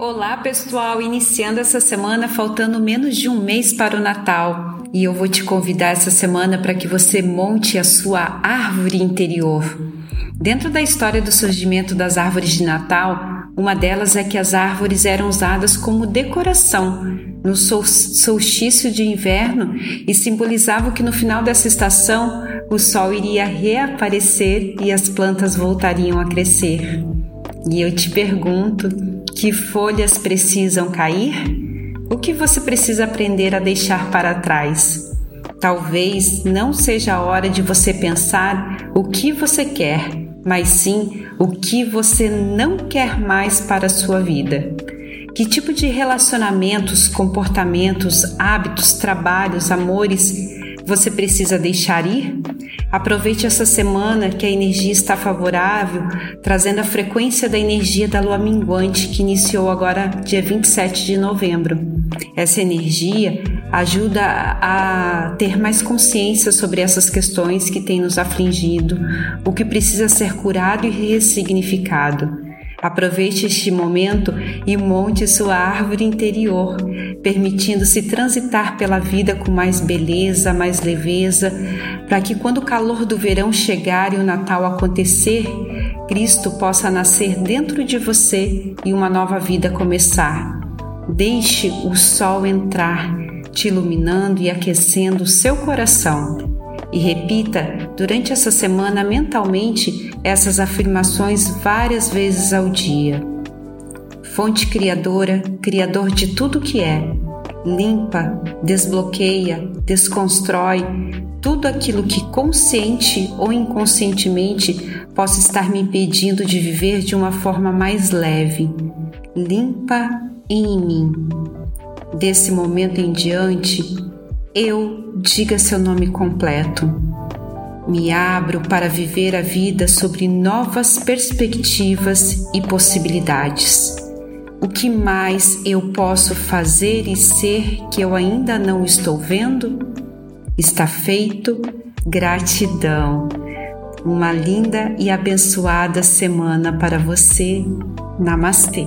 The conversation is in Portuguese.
Olá, pessoal! Iniciando essa semana, faltando menos de um mês para o Natal. E eu vou te convidar essa semana para que você monte a sua árvore interior. Dentro da história do surgimento das árvores de Natal, uma delas é que as árvores eram usadas como decoração no solstício de inverno e simbolizavam que no final dessa estação o sol iria reaparecer e as plantas voltariam a crescer. E eu te pergunto: que folhas precisam cair? O que você precisa aprender a deixar para trás? Talvez não seja a hora de você pensar o que você quer, mas sim o que você não quer mais para a sua vida. Que tipo de relacionamentos, comportamentos, hábitos, trabalhos, amores você precisa deixar ir? Aproveite essa semana que a energia está favorável, trazendo a frequência da energia da lua minguante que iniciou agora dia 27 de novembro. Essa energia ajuda a ter mais consciência sobre essas questões que têm nos afligido, o que precisa ser curado e ressignificado. Aproveite este momento e monte sua árvore interior, permitindo-se transitar pela vida com mais beleza, mais leveza, para que quando o calor do verão chegar e o Natal acontecer, Cristo possa nascer dentro de você e uma nova vida começar. Deixe o sol entrar, te iluminando e aquecendo o seu coração e repita durante essa semana mentalmente essas afirmações várias vezes ao dia. Fonte criadora, criador de tudo que é, limpa, desbloqueia, desconstrói tudo aquilo que consciente ou inconscientemente possa estar me impedindo de viver de uma forma mais leve. Limpa em mim. Desse momento em diante, eu diga seu nome completo. Me abro para viver a vida sobre novas perspectivas e possibilidades. O que mais eu posso fazer e ser que eu ainda não estou vendo? Está feito. Gratidão. Uma linda e abençoada semana para você. Namastê.